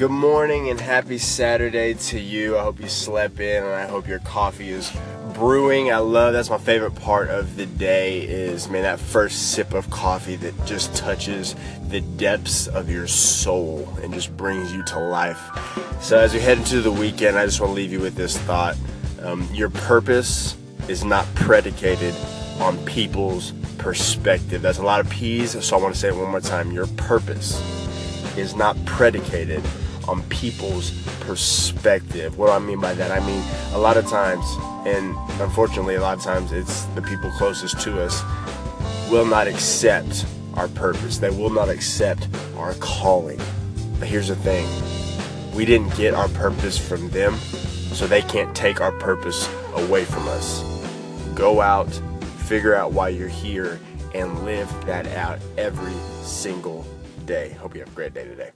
Good morning and happy Saturday to you. I hope you slept in and I hope your coffee is brewing. I love that's my favorite part of the day is man that first sip of coffee that just touches the depths of your soul and just brings you to life. So as we head into the weekend, I just want to leave you with this thought. Um, your purpose is not predicated on people's perspective. That's a lot of P's, so I want to say it one more time. Your purpose is not predicated on people's perspective. What do I mean by that? I mean, a lot of times, and unfortunately, a lot of times, it's the people closest to us will not accept our purpose. They will not accept our calling. But here's the thing we didn't get our purpose from them, so they can't take our purpose away from us. Go out, figure out why you're here, and live that out every single day. Hope you have a great day today.